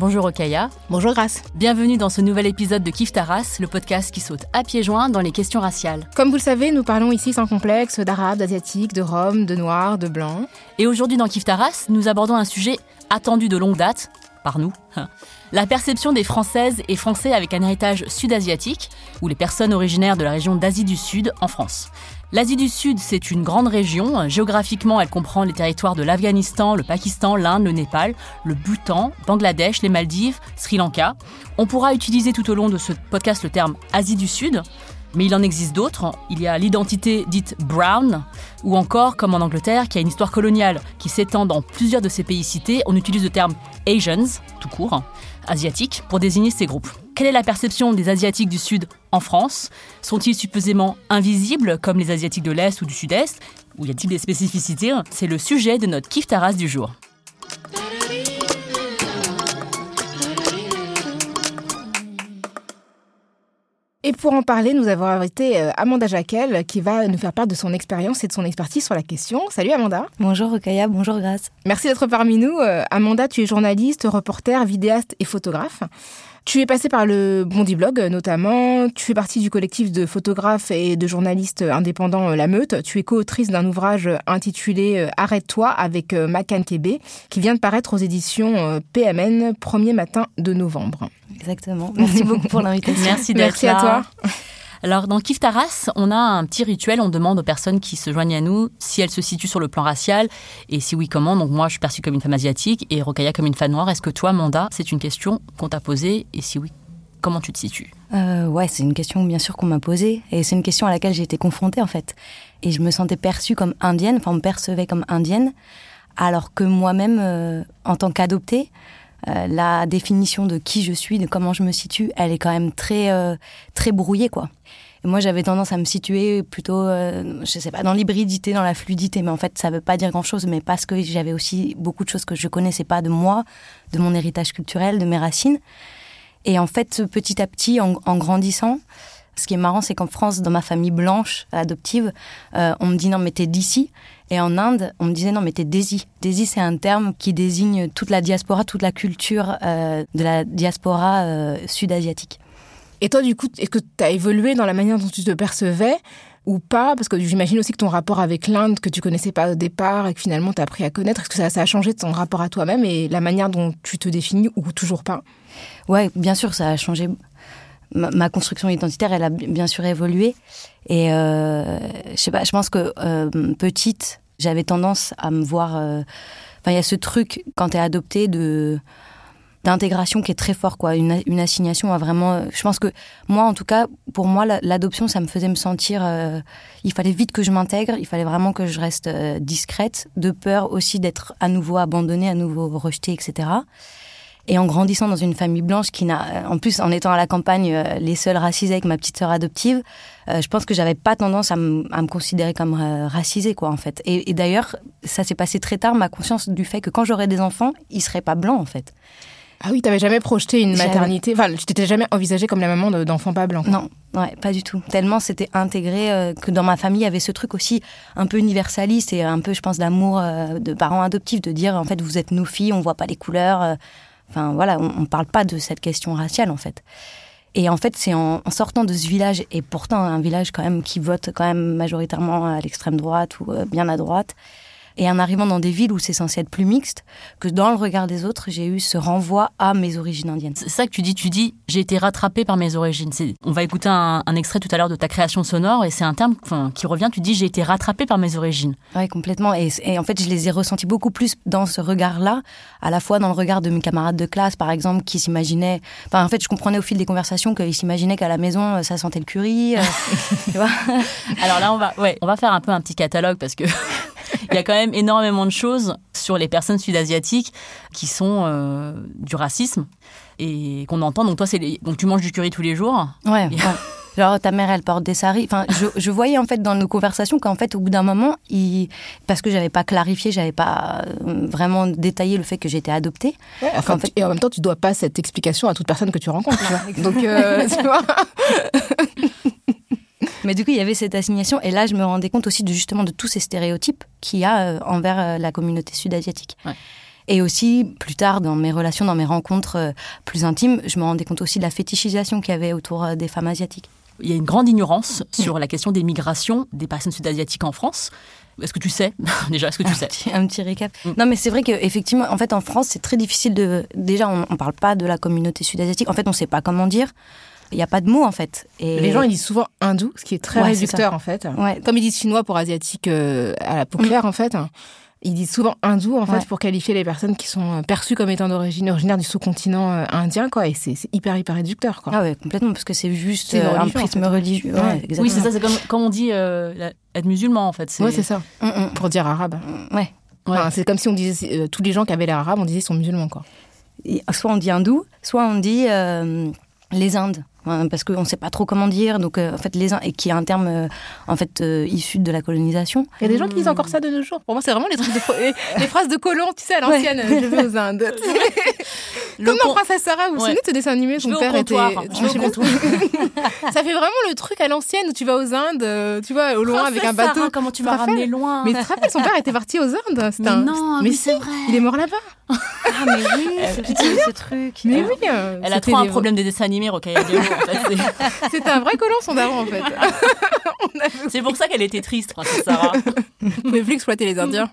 Bonjour Okaya. Bonjour Grace. Bienvenue dans ce nouvel épisode de Kif Taras, le podcast qui saute à pieds joints dans les questions raciales. Comme vous le savez, nous parlons ici sans complexe d'arabe, d'asiatique, de rome, de noir, de blanc. Et aujourd'hui dans Kif Taras, nous abordons un sujet attendu de longue date, par nous, la perception des Françaises et Français avec un héritage sud-asiatique, ou les personnes originaires de la région d'Asie du Sud en France. L'Asie du Sud, c'est une grande région. Géographiquement, elle comprend les territoires de l'Afghanistan, le Pakistan, l'Inde, le Népal, le Bhoutan, Bangladesh, les Maldives, Sri Lanka. On pourra utiliser tout au long de ce podcast le terme Asie du Sud, mais il en existe d'autres. Il y a l'identité dite brown, ou encore, comme en Angleterre, qui a une histoire coloniale qui s'étend dans plusieurs de ces pays cités, on utilise le terme Asians, tout court, asiatiques, pour désigner ces groupes. Quelle est la perception des Asiatiques du Sud en France? Sont-ils supposément invisibles, comme les Asiatiques de l'Est ou du Sud-Est? Ou y a-t-il des spécificités? C'est le sujet de notre kiff taras du jour. Et pour en parler, nous avons invité euh, Amanda Jacquel qui va nous faire part de son expérience et de son expertise sur la question. Salut Amanda. Bonjour Okaya, bonjour Grace. Merci d'être parmi nous. Euh, Amanda, tu es journaliste, reporter, vidéaste et photographe. Tu es passé par le Bondi Blog notamment, tu fais partie du collectif de photographes et de journalistes indépendants La Meute, tu es co-autrice d'un ouvrage intitulé Arrête-toi avec Macan Kébé qui vient de paraître aux éditions PMN, premier matin de novembre. Exactement, merci beaucoup pour l'invitation. Merci d'être Merci à toi. Alors, dans Kif Taras, on a un petit rituel. On demande aux personnes qui se joignent à nous si elles se situent sur le plan racial et si oui, comment. Donc, moi, je suis perçue comme une femme asiatique et Rokaya comme une femme noire. Est-ce que toi, Manda, c'est une question qu'on t'a posée et si oui, comment tu te situes? Euh, Ouais, c'est une question bien sûr qu'on m'a posée et c'est une question à laquelle j'ai été confrontée en fait. Et je me sentais perçue comme indienne, enfin, on me percevait comme indienne, alors que moi-même, euh, en tant qu'adoptée, euh, la définition de qui je suis, de comment je me situe, elle est quand même très euh, très brouillée quoi. Et moi j'avais tendance à me situer plutôt, euh, je sais pas, dans l'hybridité, dans la fluidité, mais en fait ça veut pas dire grand chose, mais parce que j'avais aussi beaucoup de choses que je connaissais pas de moi, de mon héritage culturel, de mes racines. Et en fait petit à petit, en, en grandissant, ce qui est marrant, c'est qu'en France, dans ma famille blanche adoptive, euh, on me dit non mais t'es d'ici. Et en Inde, on me disait non mais t'es Desi. Desi, c'est un terme qui désigne toute la diaspora, toute la culture euh, de la diaspora euh, sud-asiatique. Et toi, du coup, est-ce que tu as évolué dans la manière dont tu te percevais ou pas? Parce que j'imagine aussi que ton rapport avec l'Inde, que tu connaissais pas au départ et que finalement tu as appris à connaître, est-ce que ça, ça, a changé ton rapport à toi-même et la manière dont tu te définis ou toujours pas? Ouais, bien sûr, ça a changé. Ma, construction identitaire, elle a bien sûr évolué. Et euh, je sais pas, je pense que euh, petite, j'avais tendance à me voir. Enfin, il y a ce truc quand tu es adopté de d'intégration qui est très fort quoi une, une, assignation à vraiment je pense que moi en tout cas pour moi l'adoption ça me faisait me sentir euh, il fallait vite que je m'intègre il fallait vraiment que je reste euh, discrète de peur aussi d'être à nouveau abandonnée à nouveau rejetée etc et en grandissant dans une famille blanche qui n'a, en plus en étant à la campagne, euh, les seuls racisés avec ma petite sœur adoptive, euh, je pense que j'avais pas tendance à, me considérer comme euh, racisée, quoi, en fait. Et, et d'ailleurs, ça s'est passé très tard, ma conscience du fait que quand j'aurais des enfants, ils seraient pas blancs, en fait. Ah oui, t'avais jamais projeté une maternité, enfin, tu t'étais jamais envisagée comme la maman d'enfants pas blancs. Non, ouais, pas du tout. Tellement c'était intégré euh, que dans ma famille, il y avait ce truc aussi un peu universaliste et un peu, je pense, d'amour euh, de parents adoptifs, de dire, en fait, vous êtes nos filles, on voit pas les couleurs. Euh, Enfin voilà, on, on parle pas de cette question raciale en fait. Et en fait, c'est en, en, sortant de ce village, et pourtant un village quand même qui vote quand même majoritairement à l'extrême droite ou euh, bien à droite, Et en arrivant dans des villes où c'est censé être plus mixte, que dans le regard des autres, j'ai eu ce renvoi à mes origines indiennes. C'est ça que tu dis, tu dis, j'ai été rattrapée par mes origines. On va écouter un, extrait tout à l'heure de ta création sonore et c'est un terme qui revient, tu dis, j'ai été rattrapée par mes origines. Oui, complètement. Et, en fait, je les ai ressentis beaucoup plus dans ce regard-là, à la fois dans le regard de mes camarades de classe, par exemple, qui s'imaginaient... Enfin, en fait, je comprenais au fil des conversations qu'ils s'imaginaient qu'à la maison, ça sentait le curry. Euh, tu vois Alors là, on va, ouais, on va faire un peu un petit catalogue parce que il y a quand même énormément de choses sur les personnes sud-asiatiques qui sont euh, du racisme et qu'on entend. Donc toi, c'est donc tu manges du curry tous les jours. Ouais. Genre ta mère elle porte des saris. Enfin, je, je, voyais en fait dans nos conversations qu'en fait au bout d'un moment, il... parce que j'avais pas clarifié, j'avais pas euh, vraiment détaillé le fait que j'étais adoptée. en fait... Et en même temps, tu dois pas cette explication à toute personne que tu rencontres. Tu vois Donc euh, tu vois. Mais du coup, il y avait cette assignation. Et là, je me rendais compte aussi de, justement de tous ces stéréotypes qu'il y a euh, envers euh, la communauté sud-asiatique. Et aussi, plus tard, dans mes relations, dans mes rencontres euh, plus intimes, je me rendais compte aussi de la fétichisation qu'il y avait autour des femmes asiatiques. Il y a une grande ignorance sur la question des migrations des personnes sud-asiatiques en France. Est-ce que tu sais déjà Est-ce que tu sais? Un petit récap. Mm. Non, mais c'est vrai qu'effectivement, en fait, en France, c'est très difficile de. Déjà, on ne parle pas de la communauté sud-asiatique. En fait, on ne sait pas comment dire. Il n'y a pas de mots en fait. Et... Les gens ils disent souvent hindou, ce qui est très réducteur en fait. Comme ils disent chinois pour asiatique euh, à la peau claire en fait. Ils disent souvent hindou en fait pour qualifier les personnes qui sont euh, perçues comme étant d'origine originaire du sous-continent euh, indien quoi et c'est hyper hyper réducteur quoi. Ah ouais complètement parce que c'est juste un prisme religieux. oui c'est ça c'est comme, comme on dit être musulman en fait. Ouais c'est ça mm, mm. pour dire arabe. Ouais. c'est comme si on disait tous les gens qui avaient l'air arabe on disait sont musulmans quoi. soit on dit hindou soit on dit les Indes parce qu'on ne sait pas trop comment dire. Donc, euh, en fait, les et qui est un terme euh, en fait euh, issu de la colonisation. Il y a des gens qui disent encore ça de nos jours. Pour moi, c'est vraiment les trucs de les, phrases de colons, tu sais, à l'ancienne. Je vais aux Indes. Comme dans Princesse Sarah, vous vous souvenez de dessin animé Son père était. Je ça fait vraiment le truc à l'ancienne où tu vas aux Indes, tu vois, au loin avec un bateau. Sarah, comment tu m'as ramené loin Mais tu te rappelles, son père était parti aux Indes. Mais non, mais c'est vrai. Il est mort là-bas. Ah mais oui, ce truc. Mais oui. Elle a trop un problème des dessins animés, Rocaille C'était un vrai colon, son daron, en fait. C'est pour ça qu'elle était triste, Princesse Sarah. Vous pouvez plus exploiter les Indiens.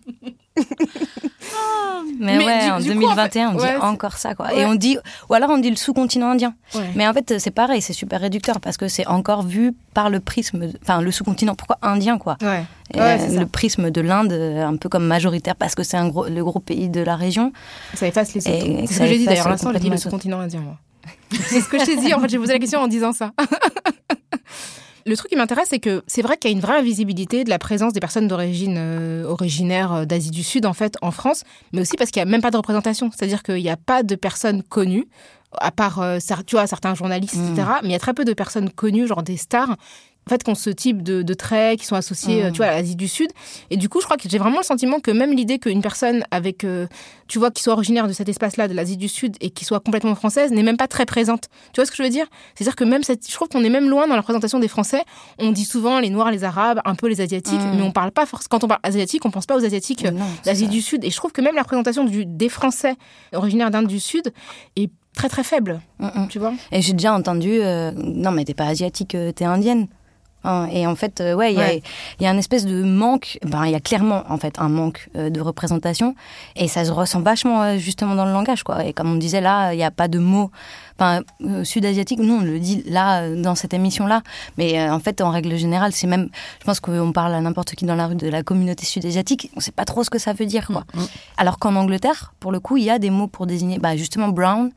mais, ouais, en 2021, on dit encore ça, quoi. Et on dit, ou alors on dit le sous-continent indien. Mais en fait, c'est pareil, c'est super réducteur parce que c'est encore vu par le prisme, enfin, le sous-continent. Pourquoi indien, quoi? Euh, Le prisme de l'Inde, un peu comme majoritaire parce que c'est gros, le gros pays de la région. Ça efface les autres. C'est ce que j'ai dit d'ailleurs. L'instant, j'ai dit le sous-continent indien, moi. c'est ce que je t'ai dit. En fait, j'ai posé la question en disant ça. le truc qui m'intéresse, c'est que c'est vrai qu'il y a une vraie invisibilité de la présence des personnes d'origine euh, originaire euh, d'Asie du Sud, en fait, en France, mais aussi parce qu'il n'y a même pas de représentation. C'est-à-dire qu'il n'y a pas de personnes connues, à part, euh, tu vois, certains journalistes, etc. Mm. Mais il y a très peu de personnes connues, genre des stars, en fait, qui ont ce type de, traits qui sont associés, mmh. tu vois, à l'Asie du Sud. Et du coup, je crois que j'ai vraiment le sentiment que même l'idée qu'une personne avec, euh, tu vois, qui soit originaire de cet espace-là, de l'Asie du Sud, et qui soit complètement française, n'est même pas très présente. Tu vois ce que je veux dire? C'est-à-dire que même cette, je trouve qu'on est même loin dans la présentation des Français. On dit souvent les Noirs, les Arabes, un peu les Asiatiques, mmh. mais on parle pas forcément. Quand on parle asiatique, on pense pas aux Asiatiques d'Asie du Sud. Et je trouve que même la représentation du, des Français originaires d'Inde du Sud est très très faible, tu vois. Et j'ai déjà entendu, euh, non mais t'es pas asiatique, euh, t'es indienne. Hein, et en fait, euh, ouais, il y, a, un espèce de manque. Ben, il y a clairement en fait un manque euh, de représentation, et ça se ressent vachement justement dans le langage, quoi. Et comme on disait là, il n'y a pas de mots. Enfin, sud-asiatique, nous on le dit là dans cette émission-là, mais en fait, en règle générale, c'est même. Je pense qu'on parle à n'importe qui dans la rue de la communauté sud-asiatique, on ne sait pas trop ce que ça veut dire, quoi. Mm. Alors qu'en Angleterre, pour le coup, il y a des mots pour désigner, bah, justement, brown.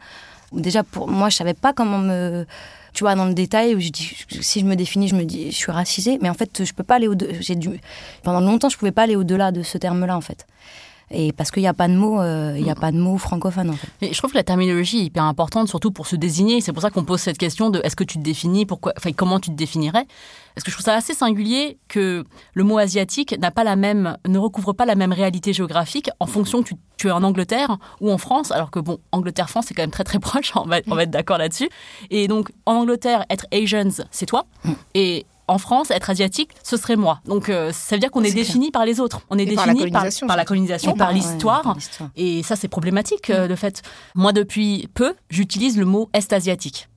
Déjà, pour moi, je savais pas comment me tu vois, dans le détail, où je dis, si je me définis, je me dis, je suis racisée, mais en fait, je peux pas aller au-delà. Dû, pendant longtemps, je pouvais pas aller au-delà de ce terme-là, en fait. Et parce qu'il n'y a pas de mots, euh, il y a pas de mots francophones en fait. je trouve que la terminologie est hyper importante, surtout pour se désigner. C'est pour ça qu'on pose cette question de est-ce que tu te définis, pourquoi, enfin comment tu te définirais? Parce que je trouve ça assez singulier que le mot asiatique n'a pas la même, ne recouvre pas la même réalité géographique en fonction que tu, tu es en Angleterre ou en France, alors que bon, Angleterre-France c'est quand même très très proche, on va, on va être d'accord là-dessus. Et donc en Angleterre, être Asians, c'est toi. Mm. Et en France, être asiatique, ce serait moi. Donc euh, ça veut dire qu'on est, défini par les autres. On est défini par, la colonisation, par, l'histoire. et ça, c'est problématique, euh, mm. de fait. Moi, depuis peu, j'utilise le mot est asiatique.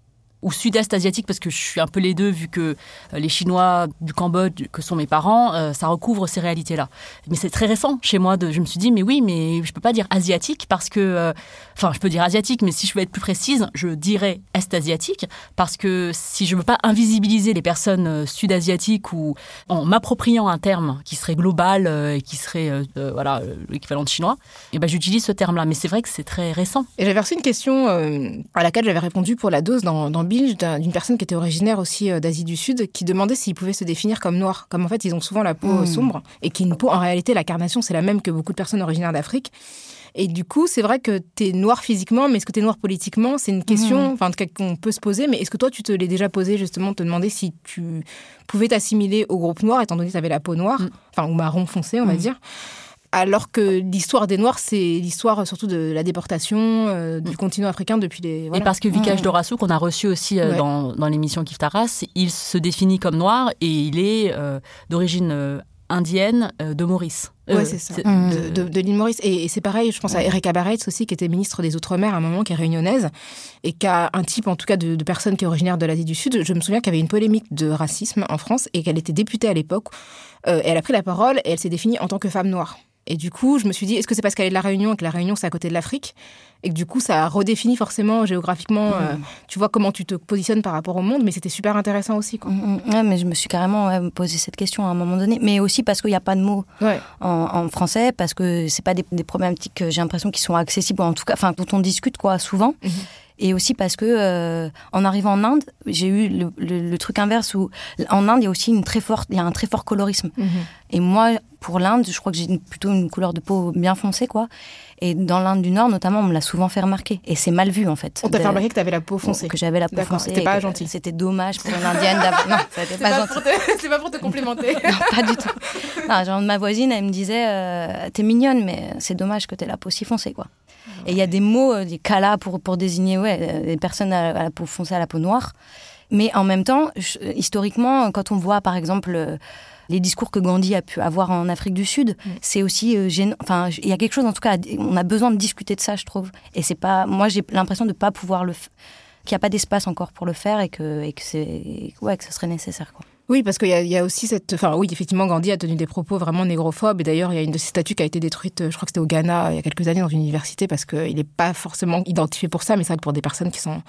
Ou sud-est asiatique parce que je suis un peu les deux vu que euh, les Chinois du Cambodge que sont mes parents, euh, ça recouvre ces réalités-là. Mais c'est très récent chez moi. Je me suis dit mais oui, mais je peux pas dire asiatique parce que, euh, enfin, je peux dire asiatique, mais si je veux être plus précise, je dirais est asiatique parce que si je veux pas invisibiliser les personnes sud-asiatiques ou en m'appropriant un terme qui serait global et qui serait voilà l'équivalent de chinois, et eh ben j'utilise ce terme-là. Mais c'est vrai que c'est très récent. Et j'avais reçu une question à laquelle j'avais répondu pour la dose dans, dans d'une personne qui était originaire aussi euh, d'Asie du Sud, qui demandait s'ils pouvaient se définir comme noirs. Comme en fait, ils ont souvent la peau hmm. sombre et qui une peau, en réalité, la carnation, c'est la même que beaucoup de personnes originaires d'Afrique. Et du coup, c'est vrai que tu es noir physiquement, mais est-ce que tu es noir politiquement? C'est une question, hmm. enfin, qu'on peut se poser. Mais est-ce que toi, tu te l'es déjà posé, justement, te demander si tu pouvais t'assimiler au groupe noir, étant donné que tu avais la peau noire, hmm. enfin, ou marron foncé, on va dire alors que l'histoire des Noirs, c'est l'histoire surtout de la déportation euh, du mm. continent africain depuis les... Et parce que Vikash mm. Dorassou, qu'on a reçu aussi euh, dans, dans l'émission Kiftaras, il se définit comme noir et il est euh, d'origine indienne de Maurice. Oui, c'est ça, de, l'île Maurice. Et, c'est pareil, je pense à Erika Barretz aussi, qui était ministre des Outre-mer à un moment, qui est réunionnaise, et qui a un type, en tout cas, de, de personne qui est originaire de l'Asie du Sud. Je me souviens qu'il y avait une polémique de racisme en France et qu'elle était députée à l'époque. elle a pris la parole et elle s'est définie en tant que femme noire. Et du coup, je me suis dit, est-ce que c'est parce qu'elle est de la Réunion et que la Réunion, c'est à côté de l'Afrique Et que du coup, ça redéfinit forcément géographiquement, mm. euh, tu vois, comment tu te positionnes par rapport au monde. Mais c'était super intéressant aussi. Quoi. Mm, mm. ouais, mais je me suis carrément posé cette question à un moment donné. Mais aussi parce qu'il n'y a pas de mots en, français, parce que c'est pas des, des problématiques, j'ai l'impression, qui sont accessibles, en tout cas, enfin, dont on discute quoi, souvent. Mm-hmm et aussi parce que euh, en arrivant en Inde, j'ai eu le, truc inverse où en Inde il y a aussi une très forte, il y a un très fort colorisme. Mhm. Et moi, pour l'Inde, je crois que j'ai plutôt une couleur de peau bien foncée, quoi. Et dans l'Inde du Nord, notamment, on me l'a souvent fait remarquer. Et c'est mal vu, en fait. On t'a fait remarquer que t'avais la peau foncée. Que j'avais la peau foncée. C'était pas gentil. C'était dommage pour une Indienne d'avoir. Non, c'était pas, gentil. C'est pas pour te complimenter. non, pas du tout. Non, genre, ma voisine, elle me disait euh, T'es mignonne, mais c'est dommage que t'aies la peau si foncée, quoi. Et il y a des mots, euh, des kala pour, pour désigner ouais, euh, des personnes à, la peau foncée, à la peau noire. Mais en même temps, historiquement, quand on voit par exemple euh, les discours que Gandhi a pu avoir en Afrique du Sud, mm. c'est aussi gênant. Enfin, il y a quelque chose, en tout cas, on a besoin de discuter de ça, je trouve. Et c'est pas, moi, j'ai l'impression de ne pas pouvoir le, qu'il n'y a pas d'espace encore pour le faire et que, et que c'est, ouais, que ce serait nécessaire, quoi. Oui, parce qu'il y, a aussi cette. Enfin, oui, effectivement, Gandhi a tenu des propos vraiment négrophobes. Et d'ailleurs, il y a une de ses statues qui a été détruite, je crois que c'était au Ghana, il y a quelques années, dans une université, parce qu'il n'est pas forcément identifié pour ça. Mais c'est vrai que pour des personnes qui sont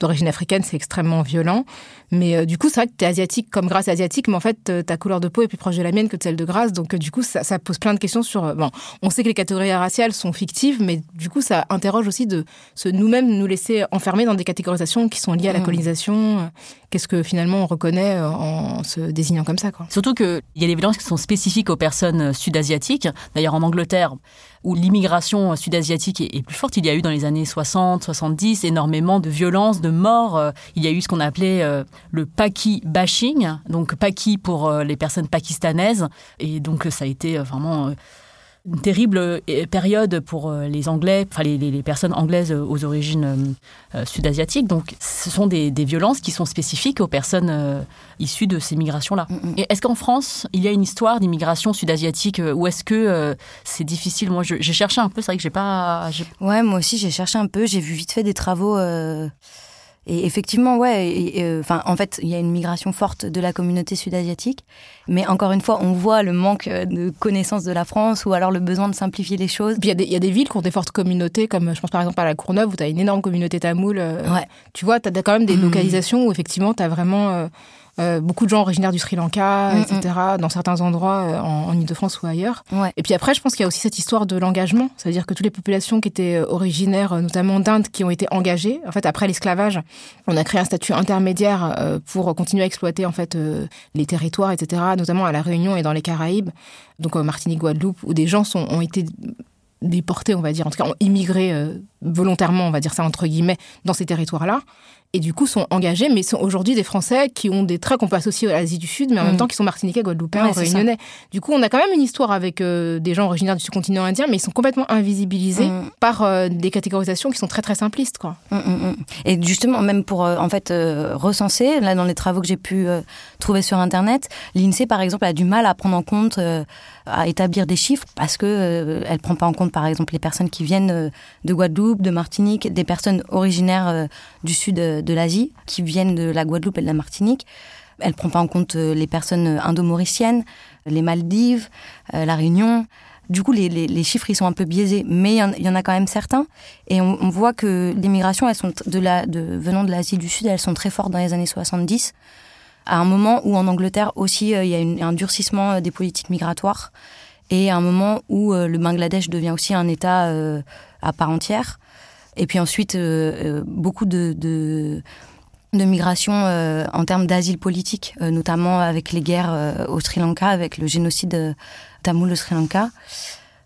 d'origine africaine, c'est extrêmement violent. Mais euh, du coup, c'est vrai que tu es asiatique comme Grâce asiatique, mais en fait, euh, ta couleur de peau est plus proche de la mienne que de celle de Grâce. Donc, euh, du coup, ça, pose plein de questions sur. bon, on sait que les catégories raciales sont fictives, mais du coup, ça interroge aussi de nous-mêmes nous laisser enfermer dans des catégorisations qui sont liées à la mmh. colonisation. Qu'est-ce que finalement on reconnaît en se désignant comme ça. Quoi. Surtout qu'il y a des violences qui sont spécifiques aux personnes sud-asiatiques. D'ailleurs, en Angleterre, où l'immigration sud-asiatique est, plus forte, il y a eu dans les années 60, 70 énormément de violences, de morts. Euh, il y a eu ce qu'on appelait euh, le Paki bashing, donc Paki pour euh, les personnes pakistanaises. Et donc, ça a été vraiment une terrible euh, période pour euh, les Anglais, enfin les, personnes anglaises aux origines euh, sud-asiatiques. Donc, ce sont des, violences qui sont spécifiques aux personnes issues de ces migrations-là. Mm, mm. Est-ce qu'en France, il y a une histoire d'immigration sud-asiatique ou est-ce que c'est difficile? Moi, j'ai cherché un peu. C'est vrai que j'ai pas. Ouais, moi aussi, j'ai cherché un peu. J'ai vu vite fait des travaux. Et effectivement, ouais, euh, enfin, en fait, il y a une migration forte de la communauté sud-asiatique. Mais encore une fois, on voit le manque de connaissance de la France ou alors le besoin de simplifier les choses. Puis il y, a des villes qui ont des fortes communautés, comme je pense par exemple à la Courneuve, où tu as une énorme communauté tamoule. Euh, ouais. Tu vois, tu as quand même des mmh. localisations où effectivement, tu as vraiment. Euh, beaucoup de gens originaires du Sri Lanka, mm, etc., mm. dans certains endroits euh, en, Ile-de-France ou ailleurs. Et puis après, je pense qu'il y a aussi cette histoire de l'engagement, c'est-à-dire que toutes les populations qui étaient euh, originaires, notamment d'Inde, qui ont été engagées, en fait, après l'esclavage, on a créé un statut intermédiaire pour continuer à exploiter en fait les territoires, etc., notamment à la Réunion et dans les Caraïbes, donc Martinique, Guadeloupe, où des gens sont, ont été déportés, on va dire, en tout cas ont immigré volontairement, on va dire ça entre guillemets, dans ces territoires-là et du coup sont engagés, mais sont aujourd'hui des Français qui ont des traits qu'on peut associer à l'Asie du Sud, mais en même mm. temps qui sont martiniquais, guadeloupéens, réunionnais. Du coup, on a quand même une histoire avec euh, des gens originaires du sous-continent indien, mais ils sont complètement invisibilisés mm. par euh, des catégorisations qui sont très très simplistes, quoi. Mm, et justement, même pour euh, en fait recenser, là dans les travaux que j'ai pu trouver sur Internet, l'Insee par exemple a du mal à prendre en compte à établir des chiffres parce que euh, elle prend pas en compte par exemple les personnes qui viennent de Guadeloupe, de Martinique, des personnes originaires du sud de l'Asie, qui viennent de la Guadeloupe et de la Martinique. Elle prend pas en compte les personnes indo-mauriciennes, les Maldives, la Réunion. Du coup, les, chiffres, ils sont un peu biaisés, mais il y, en a quand même certains. Et on, voit que les migrations, elles sont de la, venant de l'Asie du Sud, elles sont très fortes dans les années 70, à un moment où en Angleterre aussi, il y a un durcissement des politiques migratoires, et à un moment où le Bangladesh devient aussi un État à part entière. Et puis ensuite, euh, euh, beaucoup de, de, migration euh, en termes d'asile politique, notamment avec les guerres au Sri Lanka, avec le génocide tamoul au Sri Lanka.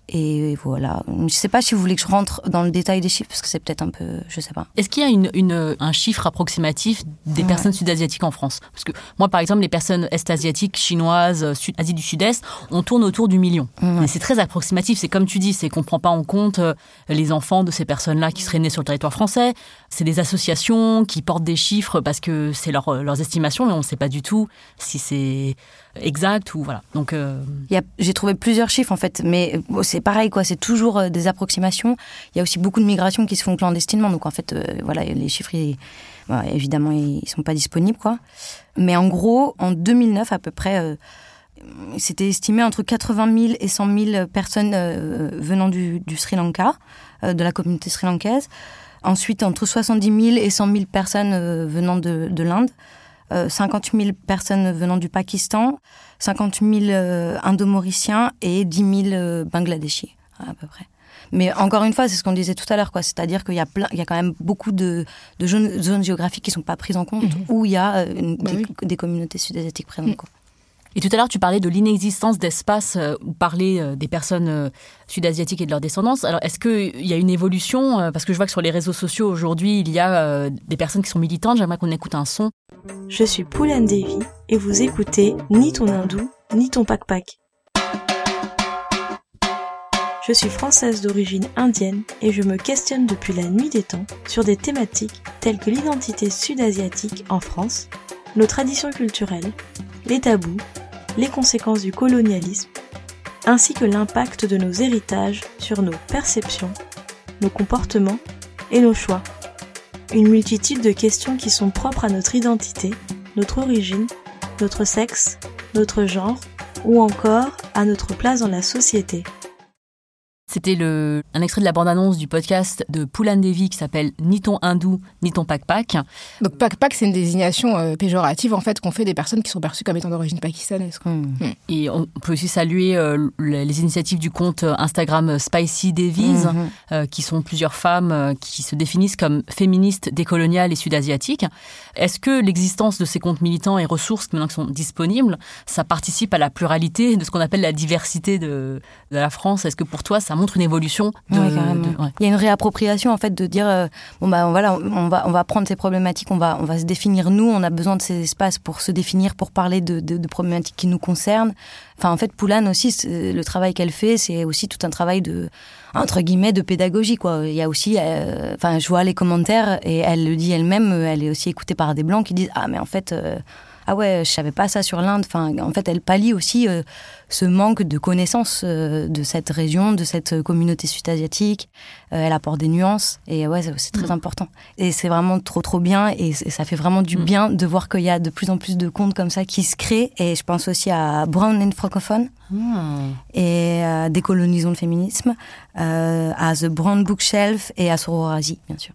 Et voilà. Je ne sais pas si vous voulez que je rentre dans le détail des chiffres, parce que c'est peut-être un peu. Je sais pas. Est-ce qu'il y a une, une, un chiffre approximatif des personnes sud-asiatiques en France? Parce que moi, par exemple, les personnes est-asiatiques, chinoises, sud, Asie du Sud-Est, on tourne autour du million. Mais c'est très approximatif. C'est comme tu dis, c'est qu'on ne prend pas en compte euh, les enfants de ces personnes-là qui seraient nés sur le territoire français. C'est des associations qui portent des chiffres parce que c'est leur, leurs estimations, mais on ne sait pas du tout si c'est exact ou voilà. Donc euh, j'ai trouvé plusieurs chiffres en fait, mais c'est pareil quoi, c'est toujours euh, des approximations. Il y a aussi beaucoup de migrations qui se font clandestinement, donc en fait euh, voilà les chiffres évidemment ils sont pas disponibles quoi. Mais en gros en 2009 à peu près c'était estimé entre 80 000 et 100 000 personnes venant du, Sri Lanka, de la communauté sri lankaise. Ensuite, entre 70 000 et 100 000 personnes venant de l'Inde. 50 euh, 000 personnes venant du Pakistan, 50 000 euh, Indo-Mauriciens et 10 000 euh, Bangladeshis, à peu près. Mais encore une fois, c'est ce qu'on disait tout à l'heure, quoi. C'est-à-dire qu'il y a plein, il y a quand même beaucoup de, de zones, géographiques qui sont pas prises en compte, mhm. où il y a bah des, communautés sud-asiatiques présentes, quoi. Et tout à l'heure, tu parlais de l'inexistence d'espace euh, où parler euh, des personnes euh, sud-asiatiques et de leur descendance. Alors, est-ce qu'il y a une évolution Parce que je vois que sur les réseaux sociaux aujourd'hui, il y a des personnes qui sont militantes. J'aimerais qu'on écoute un son. Je suis Poulane Devi et vous écoutez ni ton hindou, ni ton pac-pac. Je suis française d'origine indienne et je me questionne depuis la nuit des temps sur des thématiques telles que l'identité sud-asiatique en France, nos traditions culturelles, les tabous les conséquences du colonialisme, ainsi que l'impact de nos héritages sur nos perceptions, nos comportements et nos choix. Une multitude de questions qui sont propres à notre identité, notre origine, notre sexe, notre genre ou encore à notre place dans la société. C'était le, un extrait de la bande-annonce du podcast de Poulan Devi qui s'appelle Ni ton hindou, ni ton pac-pac. Donc pac-pac, c'est une désignation euh, péjorative en fait qu'on fait des personnes qui sont perçues comme étant d'origine pakistanaise. Hmm. Hmm. Et on peut aussi saluer euh, les initiatives du compte Instagram Spicy Devies, euh, qui sont plusieurs femmes qui se définissent comme féministes, décoloniales et sud-asiatiques. Est-ce que l'existence de ces comptes militants et ressources maintenant qui sont disponibles, ça participe à la pluralité de ce qu'on appelle la diversité de, de la France? Est-ce que pour toi, ça montre une évolution. Il y a une réappropriation en fait de dire euh, bon bah voilà on va on va prendre ces problématiques, on va on va se définir nous, on a besoin de ces espaces pour se définir, pour parler de, de, problématiques qui nous concernent. Enfin en fait Poulane aussi le travail qu'elle fait, c'est aussi tout un travail de entre guillemets de pédagogie quoi. Il y a aussi euh, enfin je vois les commentaires et elle le dit elle-même, elle est aussi écoutée par des blancs qui disent ah mais en fait euh, ah ouais, je savais pas ça sur l'Inde. Enfin, en fait, elle pallie aussi euh, ce manque de connaissance euh, de cette région, de cette communauté sud-asiatique. Euh, elle apporte des nuances et ouais, c'est très mm. important. Et c'est vraiment trop trop bien et, ça fait vraiment du mm. bien de voir qu'il y a de plus en plus de comptes comme ça qui se créent. Et je pense aussi à Brown and Francophone mm. et à Décolonisons le féminisme, à The Brown Bookshelf et à Sororasi, bien sûr.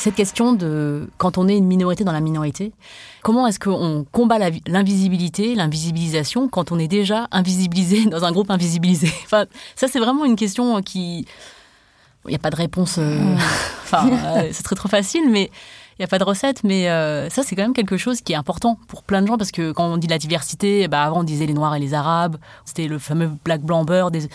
Cette question de quand on est une minorité dans la minorité, Comment est-ce qu'on combat l'invisibilité, l'invisibilisation quand on est déjà invisibilisé dans un groupe invisibilisé? Enfin, ça c'est vraiment une question qui, il n'y a pas de réponse. euh, Enfin, euh, ce serait trop facile, mais il n'y a pas de recette. Mais euh, ça c'est quand même quelque chose qui est important pour plein de gens parce que quand on dit la diversité, bah, avant on disait les Noirs et les Arabes. C'était le fameux black blanc beurre des,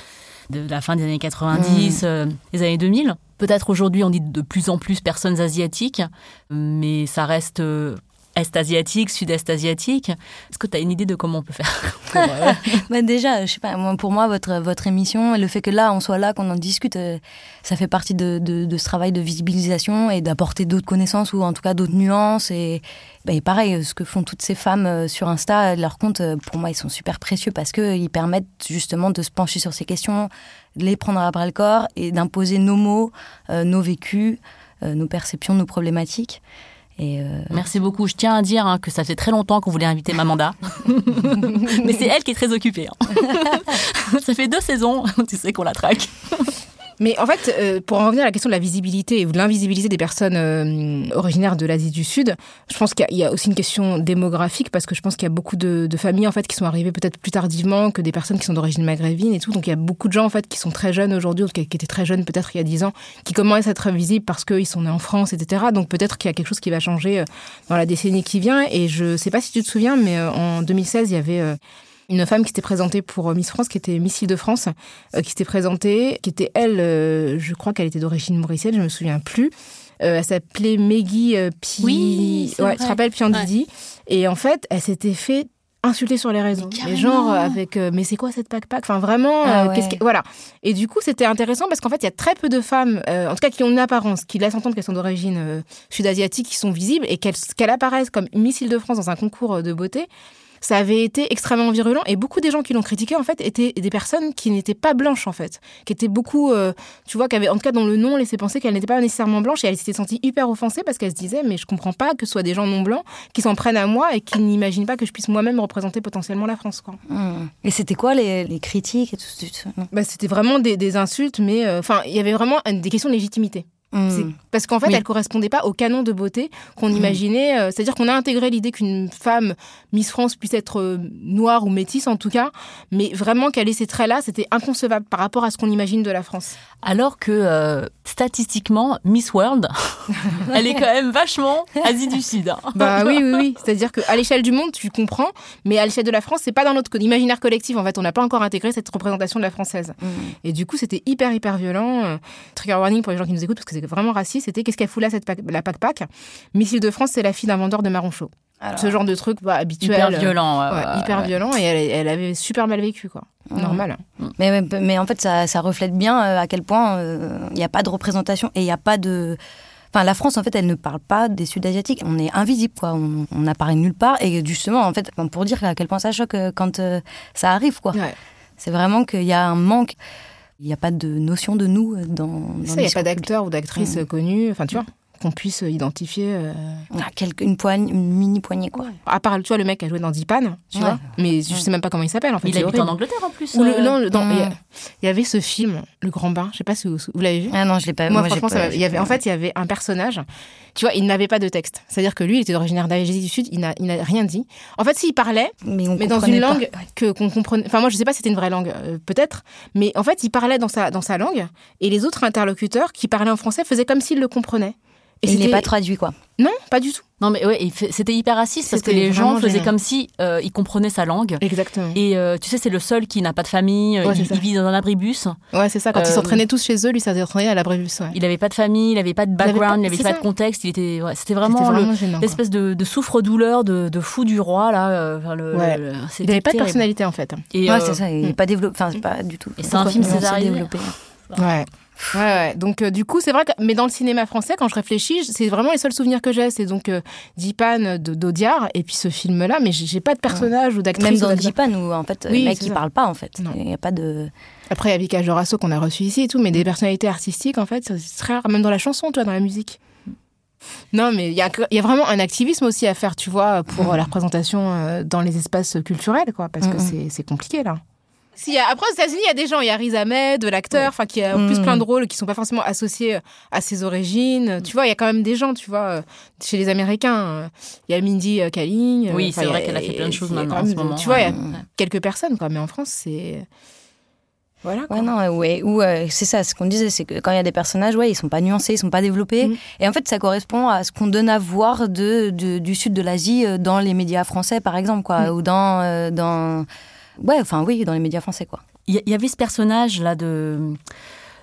de la fin des années 90, euh, des années 2000. Peut-être aujourd'hui on dit de plus en plus personnes asiatiques, mais ça reste euh, est asiatique, sud-est asiatique. Est-ce que tu as une idée de comment on peut faire Bah déjà, je sais pas, pour moi, votre, votre émission, le fait que là, on soit là, qu'on en discute, euh, ça fait partie de, de, de ce travail de visibilisation et d'apporter d'autres connaissances ou en tout cas d'autres nuances. Et, bah, et pareil, euh, ce que font toutes ces femmes euh, sur Insta, leurs comptes, pour moi, ils sont super précieux parce qu'ils permettent justement de se pencher sur ces questions, de les prendre à bras le corps et d'imposer nos mots, nos vécus, nos perceptions, nos problématiques. Et euh, Merci beaucoup. Je tiens à dire hein, que ça fait très longtemps qu'on voulait inviter Mamanda. Mais c'est elle qui est très occupée. hein. ça fait deux saisons, tu sais qu'on la traque. Mais en fait, euh, pour en revenir à la question de la visibilité ou de l'invisibilité des personnes euh, originaires de l'Asie du Sud, je pense qu'il y a- aussi une question démographique parce que je pense qu'il y a beaucoup de, familles en fait qui sont arrivées peut-être plus tardivement que des personnes qui sont d'origine maghrébine et tout. Donc il y a beaucoup de gens en fait qui sont très jeunes aujourd'hui ou qui étaient très jeunes peut-être il y a 10 ans, qui commencent à être visibles parce qu'ils sont nés en France, etc. Donc peut-être qu'il y a quelque chose qui va changer euh, dans la décennie qui vient. Et je sais pas si tu te souviens, mais euh, en 2016, il y avait une femme qui s'était présentée pour euh, Miss France, qui était Miss Île-de-France, euh, qui s'était présentée, qui était elle, euh, je crois qu'elle était d'origine mauricienne, je me souviens plus. Euh, elle s'appelait Meggy Pi... Oui, ouais, tu te rappelles Piandidi. Et en fait, elle s'était fait insulter sur les réseaux. Les euh, avec mais c'est quoi cette pack pack Enfin vraiment Ah ouais. qu'est-ce que- voilà. Et du coup, c'était intéressant parce qu'en fait, il y a très peu de femmes en tout cas qui ont une apparence qui laissent entendre qu'elles sont d'origine sud-asiatique qui sont visibles et qu'elles apparaissent comme Miss Île-de-France dans un concours de beauté. Ça avait été extrêmement virulent et beaucoup des gens qui l'ont critiqué en fait étaient des personnes qui n'étaient pas blanches en fait, qui étaient beaucoup, euh, tu vois, qui avaient en tout cas dans le nom laissé penser qu'elles n'étaient pas nécessairement blanches et elles s'étaient senties hyper offensées parce qu'elles se disaient mais je comprends pas que ce soit des gens non blancs qui s'en prennent à moi et qui n'imaginent pas que je puisse moi-même représenter potentiellement la France quoi. hmm. Et c'était quoi les, les critiques et tout, tout ça Bah, c'était vraiment des, des insultes mais euh, enfin il y avait vraiment euh, des questions de légitimité. Hmm. Parce qu'en fait, Oui. elle correspondait pas au canon de beauté qu'on imaginait. euh, C'est-à-dire qu'on a intégré l'idée qu'une femme Miss France puisse être euh, noire ou métisse en tout cas, mais vraiment qu'elle ait ces traits-là, c'était inconcevable par rapport à ce qu'on imagine de la France. Alors que euh, statistiquement, Miss World, elle est quand même vachement Asie du Sud. hein. Bah oui, oui, oui. C'est-à-dire qu'à l'échelle du monde, tu comprends, mais à l'échelle de la France, c'est pas dans notre imaginaire collectif. En fait, on n'a pas encore intégré cette représentation de la française. Hmm. Et du coup, c'était hyper, hyper violent. Euh, Trigger warning pour les gens qui nous écoutent, parce que c'est vraiment raciste. C'était qu'est-ce qu'elle fout là, cette la pack-pack Miss Île-de-France, c'est la fille d'un vendeur de marron chaud. Alors, Ce genre de truc bah, habituel. Hyper euh, violent. ouais, hyper ouais. violent et elle, elle avait super mal vécu quoi. Normal. Mais, mais, mais en fait, ça, ça reflète bien euh, à quel point euh, il n'y a pas de représentation et il n'y a pas de. Enfin, la France, en fait, elle ne parle pas des Sud-Asiatiques. On est invisible, quoi. On on n'apparaît nulle part. Et justement, en fait, pour dire à quel point ça choque euh, quand euh, ça arrive, quoi. C'est vraiment qu'il y a un manque. Il n'y a pas de notion de nous euh, dans. dans Ça, il n'y a pas d'acteur ou d'actrice Mhm. connue, enfin tu vois, qu'on puisse identifier. euh. Ah, une, poigne, une mini poignée, quoi. À part, tu vois, le mec qui a joué dans Dipan, tu Ouais. vois, mais je sais même pas comment il s'appelle en fait. Il habite en. Angleterre en plus. Ou le- euh. non, le- dans- Mm. il y avait ce film, Le Grand Bain. Je sais pas si vous, vous l'avez vu. Ah non, je l'ai pas. Moi, franchement, pas- ça il y avait, en fait, il y avait un personnage. Tu vois, il n'avait pas de texte. C'est-à-dire que lui, il était originaire d'Asie du Sud. Il n'a, il n'a rien dit. En fait, s'il parlait, mais, dans une pas. langue que qu'on comprenait. Enfin, moi, je sais pas si c'était une vraie langue, euh, peut-être, mais en fait, il parlait dans sa dans sa langue, et les autres interlocuteurs qui parlaient en français faisaient comme s'ils le comprenaient. Et il n'est pas traduit, quoi. Non, pas du tout. Non, mais ouais, c'était hyper raciste parce que les gens faisaient gênant. comme si euh, ils comprenaient sa langue. Exactement. Et euh, tu sais, c'est le seul qui n'a pas de famille, Ouais, il, vit dans un abribus, Ouais, c'est ça. Quand ils Euh, s'entraînaient tous chez eux, lui, ça s'entraînait à l'abribus. Ouais. il n'avait pas de famille, il n'avait pas de background, il n'avait pas de contexte, il était, ouais, c'était vraiment, le- l'espèce de, de souffre-douleur de, de fou du roi, là. euh, enfin, le- Ouais. le- Il n'avait pas de personnalité en fait. Et, ouais, euh, c'est ça. Il n'est pas développé. Enfin, c'est pas du tout. Et c'est un film développé Ouais. Ouais, ouais. Donc, euh, du coup, c'est vrai que, mais dans le cinéma français, quand je réfléchis, c'est vraiment les seuls souvenirs que j'ai. C'est donc euh, Dipan de d'Audiard et puis ce film-là, mais j'ai pas de personnage ou d'actrice. Même dans. Dipan, où en fait, Oui, le mec, il parle pas, en fait. Il n'y a pas de. Après, il y a Vika Jorasso qu'on a reçu ici et tout, mais des personnalités artistiques, en fait, c'est très rare, même dans la chanson, tu vois, dans la musique. Non, mais il y a, y vraiment un activisme aussi à faire, tu vois, pour euh, la représentation euh, dans les espaces culturels, quoi, parce que c'est- c'est compliqué, là. Si, après, aux États-Unis, il y a des gens. Il y a Riz Ahmed, l'acteur, enfin, qui a en plus Mm. plein de rôles qui sont pas forcément associés à ses origines. Tu vois, il y a quand même des gens, tu vois, euh, chez les Américains. euh, Il y a Mindy euh, Kaling. Oui, euh, c'est vrai qu'elle a fait plein de choses maintenant, en ce moment, Tu vois, il y a quelques personnes, quoi. Mais en France, c'est. Voilà. quoi. Ouais, non, ouais, ou euh, c'est ça, ce qu'on disait, c'est que quand il y a des personnages, ouais, ils sont pas nuancés, ils sont pas développés. Mm. Et en fait, ça correspond à ce qu'on donne à voir de, de- du sud de l'Asie euh, dans les médias français, par exemple, quoi, Mm. ou dans, euh, dans, ouais, enfin oui, dans les médias français, quoi. Il y, y avait ce personnage là de,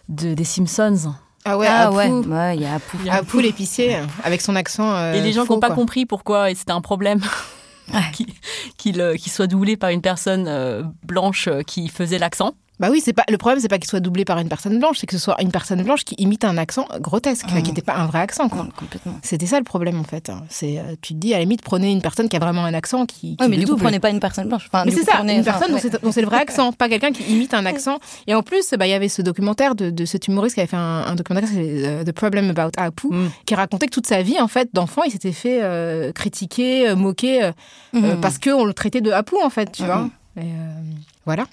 de des Simpsons. Ah ouais, ah Apu. ouais, ouais, il y a Apu. Apu l'épicier, avec son accent. euh, Et les gens qui n'ont pas compris pourquoi et c'était un problème qu'il, euh, qu'il soit doublé par une personne euh, blanche qui faisait l'accent. Bah oui, c'est pas le problème, c'est pas qu'il soit doublé par une personne blanche, c'est que ce soit une personne blanche qui imite un accent grotesque, qui n'était pas un vrai accent. Quoi. Complètement. C'était ça le problème en fait. hein. C'est, euh, tu te dis à la limite, prenez une personne qui a vraiment un accent qui. qui Ouais, mais du coup, double. prenez pas une personne blanche. Enfin, Mais c'est coup, ça, prenez- une enfin, personne dont ouais. c'est- le vrai accent, pas quelqu'un qui imite un accent. Et en plus, bah, il y avait ce documentaire de, de cet humoriste qui avait fait un, un documentaire, c'est euh, The Problem About Apu, Mm. qui racontait que toute sa vie, en fait, d'enfant, il s'était fait euh, critiquer, moquer, euh, Mhm. parce qu'on le traitait de Apu, en fait, tu Mhm. vois. Et, euh, voilà.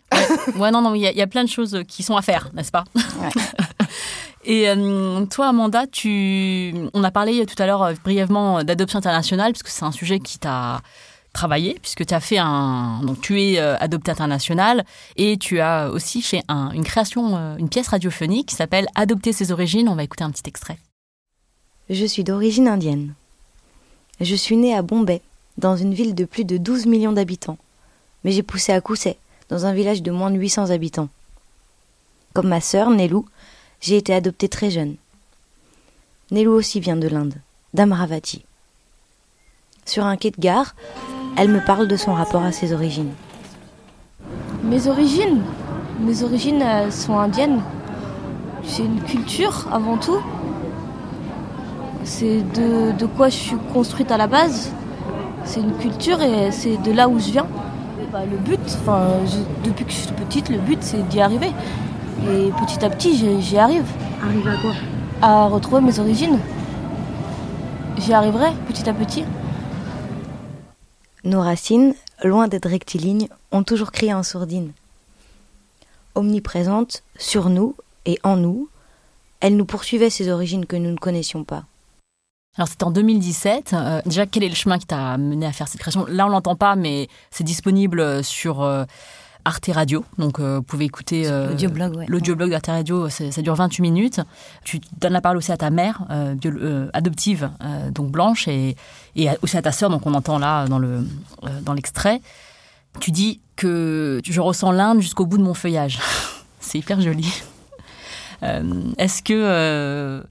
Ouais, non, non, il y, a- il y a plein de choses qui sont à faire, n'est-ce pas? Et euh, toi, Amanda, tu... on a parlé tout à l'heure euh, brièvement d'adoption internationale, puisque c'est un sujet qui t'a travaillé, puisque tu as fait un... Donc, tu es euh, adopté international, et tu as aussi fait un- une création, euh, une pièce radiophonique qui s'appelle Adopter ses origines. On va écouter un petit extrait. Je suis d'origine indienne. Je suis née à Bombay, dans une ville de plus de 12 millions d'habitants. Mais j'ai poussé à Kousset, dans un village de moins de 800 habitants. Comme ma sœur, Nelou, j'ai été adoptée très jeune. Nelou aussi vient de l'Inde, d'Amravati. Sur un quai de gare, elle me parle de son rapport à ses origines. Mes origines? Mes origines sont indiennes. C'est une culture avant tout. C'est de quoi je suis construite à la base. C'est une culture et c'est de là où je viens. Bah, le but, enfin, depuis que je suis petite, le but c'est d'y arriver. Et petit à petit, j'y arrive. Arrive à quoi? À retrouver mes origines. J'y arriverai petit à petit. Nos racines, loin d'être rectilignes, ont toujours crié en sourdine. Omniprésentes, sur nous et en nous, elles nous poursuivaient ces origines que nous ne connaissions pas. Alors c'était en 2017. Euh, déjà, quel est le chemin qui t'a mené à faire cette création? Là, on l'entend pas, mais c'est disponible sur euh, Arte Radio. Donc, euh, vous pouvez écouter euh, L'audioblog, ouais. l'audioblog d'Arte Radio. Ça dure 28 minutes. Tu donnes la parole aussi à ta mère euh, euh, adoptive, euh, donc blanche, et, aussi à ta sœur. Donc, on entend là dans le euh, dans l'extrait. Tu dis que je ressens l'Inde jusqu'au bout de mon feuillage. c'est hyper joli. Euh, Est-ce que euh,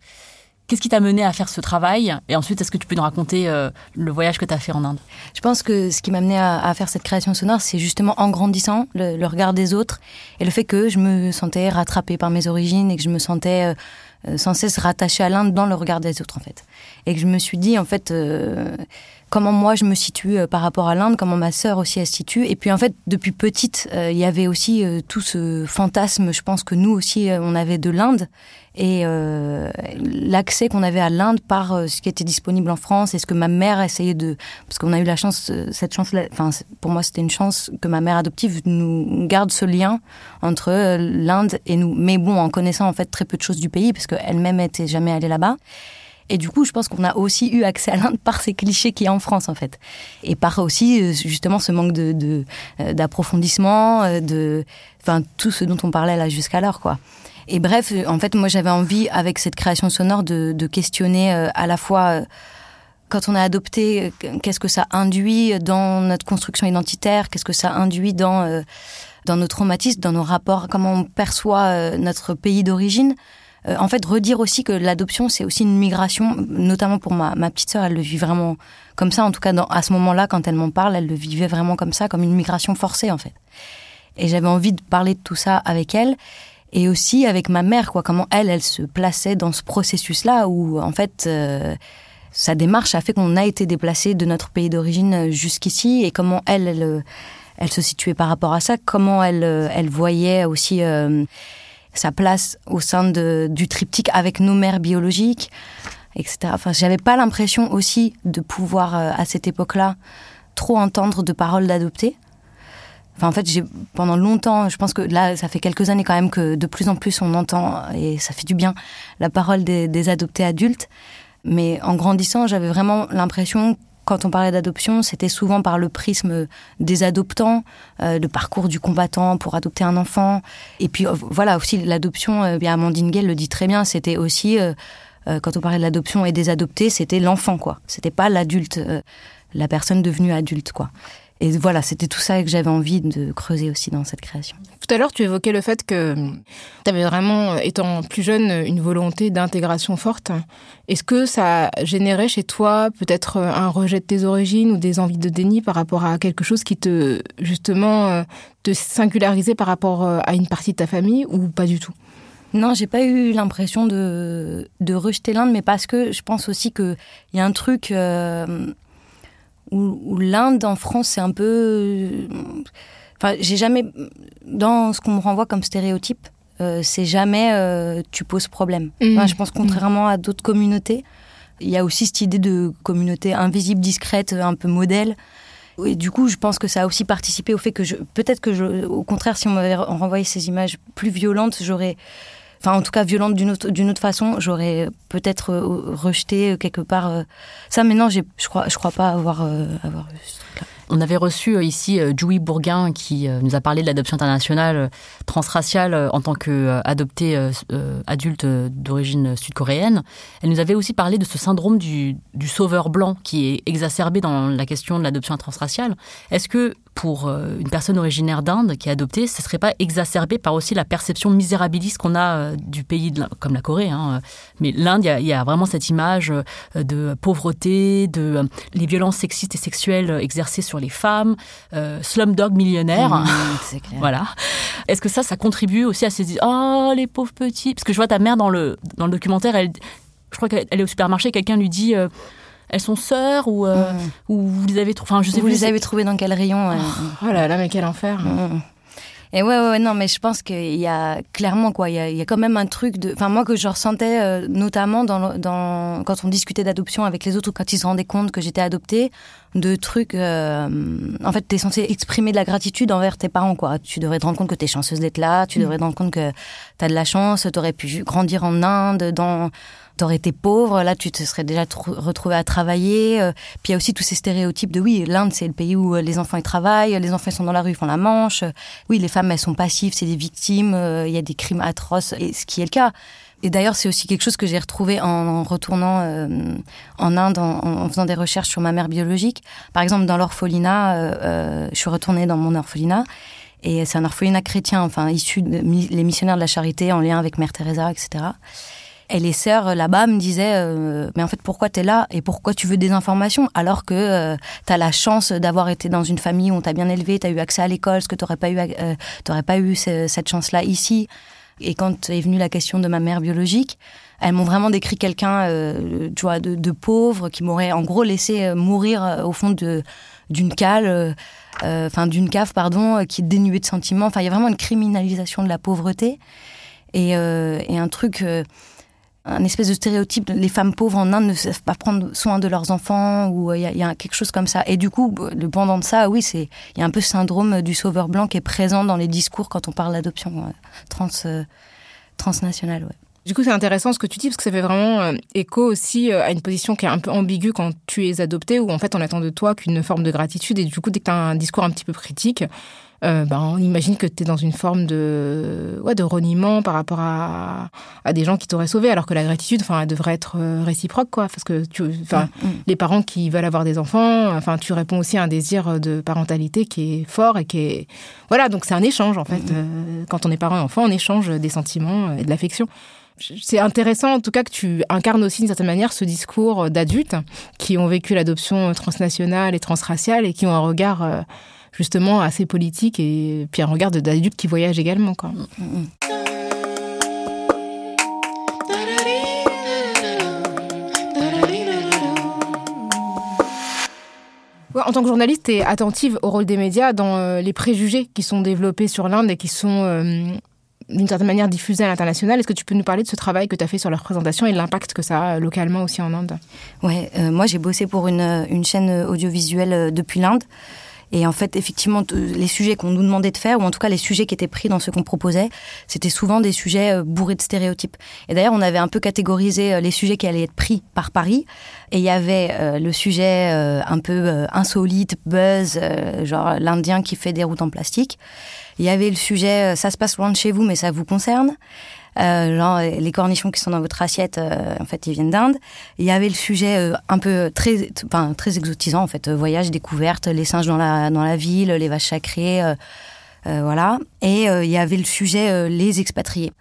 Qu'est-ce qui t'a mené à faire ce travail Et ensuite, est-ce que tu peux nous raconter euh, le voyage que tu as fait en Inde? Je pense que ce qui m'a amené à, faire cette création sonore, c'est justement en grandissant le, regard des autres et le fait que je me sentais rattrapée par mes origines et que je me sentais euh, sans cesse rattachée à l'Inde dans le regard des autres en fait. Et que je me suis dit en fait euh, comment moi je me situe euh, par rapport à l'Inde, comment ma sœur aussi elle se situe. Et puis en fait depuis petite, euh, il y avait aussi euh, tout ce fantasme, je pense que nous aussi on avait de l'Inde. Et l'accès qu'on avait à l'Inde par ce qui était disponible en France et ce que ma mère essayait de parce qu'on a eu la chance cette chance enfin pour moi c'était une chance que ma mère adoptive nous garde ce lien entre l'Inde et nous. Mais bon en connaissant en fait très peu de choses du pays parce qu'elle-même était jamais allée là-bas et du coup, je pense qu'on a aussi eu accès à l'Inde par ces clichés qu'il y a en France, en fait. Et par aussi, euh, justement, ce manque de, euh, d'approfondissement, euh, de, enfin, tout ce dont on parlait là jusqu'alors, quoi. Et bref, en fait, moi, j'avais envie, avec cette création sonore, de, de questionner à la fois, quand on a adopté, qu'est-ce que ça induit dans notre construction identitaire, qu'est-ce que ça induit dans, euh, dans nos traumatismes, dans nos rapports, comment on perçoit notre pays d'origine. Euh, en fait, redire aussi que l'adoption, c'est aussi une migration, notamment pour ma, petite sœur, elle le vit vraiment comme ça. En tout cas, à ce moment-là, quand elle m'en parle, elle le vivait vraiment comme ça, comme une migration forcée, en fait. Et j'avais envie de parler de tout ça avec elle. Et aussi avec ma mère, quoi. Comment elle, elle se plaçait dans ce processus-là où, en fait, euh, sa démarche a fait qu'on a été déplacé de notre pays d'origine jusqu'ici et comment elle, elle, euh, se situait par rapport à ça, comment elle, euh, elle voyait aussi euh, sa place au sein de, du triptyque avec nos mères biologiques, etc. Enfin, j'avais pas l'impression aussi de pouvoir, euh, à cette époque-là, trop entendre de paroles d'adoptés. Enfin, en fait, j'ai pendant longtemps, je pense que là, ça fait quelques années quand même que de plus en plus on entend et ça fait du bien la parole des, des adoptés adultes. Mais en grandissant, j'avais vraiment l'impression quand on parlait d'adoption, c'était souvent par le prisme des adoptants, euh, le parcours du combattant pour adopter un enfant. Et puis euh, voilà aussi l'adoption, euh, bien Amandine Gay le dit très bien, c'était aussi quand on parlait de l'adoption et des adoptés, c'était l'enfant quoi. C'était pas l'adulte, la personne devenue adulte quoi. Et voilà, c'était tout ça que j'avais envie de creuser aussi dans cette création. Tout à l'heure, tu évoquais le fait que tu avais vraiment, étant plus jeune, une volonté d'intégration forte. Est-ce que ça générait chez toi peut-être un rejet de tes origines ou des envies de déni par rapport à quelque chose qui te, justement, euh, te singularisait par rapport euh, à une partie de ta famille ou pas du tout? Non, j'ai pas eu l'impression de, de rejeter l'Inde, mais parce que je pense aussi qu'il y a un truc euh, où l'Inde en France, c'est un peu. Enfin, j'ai jamais. Dans ce qu'on me renvoie comme stéréotype, euh, c'est jamais euh, tu poses problème. Mhm. Enfin, je pense contrairement à d'autres communautés, il y a aussi cette idée de communauté invisible, discrète, un peu modèle. Et du coup, je pense que ça a aussi participé au fait que je, peut-être que je, au contraire, si on m'avait renvoyé ces images plus violentes, j'aurais, enfin, en tout cas, violentes d'une autre, d'une autre façon, j'aurais peut-être euh, rejeté quelque part euh, ça. Mais non, j'ai- je crois, je crois pas avoir, euh, avoir eu ce truc-là. On avait reçu euh, ici euh, Dewey Bourguin qui euh, nous a parlé de l'adoption internationale euh, transraciale euh, en tant qu'adoptée adulte euh, d'origine sud-coréenne. Elle nous avait aussi parlé de ce syndrome du, sauveur blanc qui est exacerbé dans la question de l'adoption transraciale. Est-ce que pour euh, une personne originaire d'Inde qui est adoptée, ce serait pas exacerbé par aussi la perception misérabiliste qu'on a euh, du pays, comme la Corée hein, Mais l'Inde, il y y, a vraiment cette image euh, de pauvreté, de euh, les violences sexistes et sexuelles exercées sur les femmes, euh, slumdog millionnaire. Mmh, c'est clair. Voilà. Est-ce que ça, ça contribue aussi à se dire oh les pauvres petits? Parce que je vois ta mère dans le dans le documentaire, elle, je crois qu'elle elle est au supermarché, quelqu'un lui dit euh, elles sont sœurs ou euh, ou vous les avez trouvées. Enfin, je sais Vous plus. les avez trouvés dans quel rayon euh, Oh là là, mais quel enfer Mm. Et ouais, ouais, ouais, non, mais je pense qu'il y a clairement quoi, il y a, il y a quand même un truc de, enfin moi que je ressentais euh, notamment dans, dans quand on discutait d'adoption avec les autres ou quand ils se rendaient compte que j'étais adoptée, de trucs. euh, en fait, t'es censé exprimer de la gratitude envers tes parents, quoi. Tu devrais te rendre compte que t'es chanceuse d'être là, tu devrais te rendre compte que t'as de la chance, t'aurais pu grandir en Inde, dans t'aurais été pauvre, là tu te serais déjà trou- retrouvé à travailler. euh, Puis il y a aussi tous ces stéréotypes de oui, l'Inde c'est le pays où euh, les enfants ils travaillent, les enfants ils sont dans la rue, ils font la manche. euh, Oui, les femmes elles sont passives, c'est des victimes, il y a des crimes atroces, et ce qui est le cas. Et d'ailleurs, c'est aussi quelque chose que j'ai retrouvé en, retournant en Inde, en, faisant des recherches sur ma mère biologique. Par exemple, dans l'orphelinat, je suis retournée dans mon orphelinat, et c'est un orphelinat chrétien, enfin issu des missionnaires de la charité en lien avec Mère Teresa, etc. Et les sœurs là-bas me disaient, euh, mais en fait, pourquoi t'es là et pourquoi tu veux des informations alors que euh, t'as la chance d'avoir été dans une famille où on t'a bien élevé, t'as eu accès à l'école, ce que t'aurais pas eu, euh, t'aurais pas eu ce- cette chance-là ici? Et quand est venue la question de ma mère biologique, elles m'ont vraiment décrit quelqu'un, euh, tu vois, de, pauvre qui m'aurait en gros laissé euh, mourir euh, au fond d'une cale, enfin d'une cave, pardon, qui est dénuée de sentiments. Enfin, il y a vraiment une criminalisation de la pauvreté et, et un truc. Euh, un espèce de stéréotype, les femmes pauvres en Inde ne savent pas prendre soin de leurs enfants, ou euh, il il y a quelque chose comme ça. Et du coup, le pendant de ça, oui, c'est il y a un peu ce syndrome du sauveur blanc qui est présent dans les discours quand on parle d'adoption euh, trans, euh, transnationale. Du coup, c'est intéressant ce que tu dis parce que ça fait vraiment euh, écho aussi euh, à une position qui est un peu ambiguë quand tu es adopté, où en fait on attend de toi qu'une forme de gratitude et du coup, dès que tu as un discours un petit peu critique, euh, ben, on imagine que tu es dans une forme de, ouais, de reniement par rapport à, à des gens qui t'auraient sauvé, alors que la gratitude, enfin, elle devrait être euh, réciproque, quoi, parce que tu, enfin, Mm, mm. les parents qui veulent avoir des enfants, enfin, tu réponds aussi à un désir de parentalité qui est fort et qui est, voilà, donc c'est un échange en fait. Euh, quand on est parent et enfant, on échange des sentiments et de l'affection. C'est intéressant en tout cas que tu incarnes aussi d'une certaine manière ce discours d'adultes qui ont vécu l'adoption transnationale et transraciale et qui ont un regard justement assez politique et puis un regard d'adultes qui voyagent également. Quoi. Ouais, en tant que journaliste, tu es attentive au rôle des médias dans euh, les préjugés qui sont développés sur l'Inde et qui sont euh, d'une certaine manière diffusés à l'international. Est-ce que tu peux nous parler de ce travail que tu as fait sur leur présentation et de l'impact que ça a euh, localement aussi en Inde? Ouais, euh, moi j'ai bossé pour une, une chaîne audiovisuelle depuis l'Inde. Et en fait, effectivement, les sujets qu'on nous demandait de faire, ou en tout cas les sujets qui étaient pris dans ce qu'on proposait, c'était souvent des sujets euh, bourrés de stéréotypes. Et d'ailleurs, on avait un peu catégorisé euh, les sujets qui allaient être pris par Paris. Et il y avait euh, le sujet un peu insolite, buzz, genre l'Indien qui fait des routes en plastique. Il y avait le sujet ça se passe loin de chez vous, mais ça vous concerne. Genre les cornichons qui sont dans votre assiette, en fait, ils viennent d'Inde. Il y avait le sujet un peu très, enfin, très exotisant, en fait, voyage, découverte, les singes dans la dans la ville, les vaches sacrées, voilà. Et il y avait le sujet les expatriés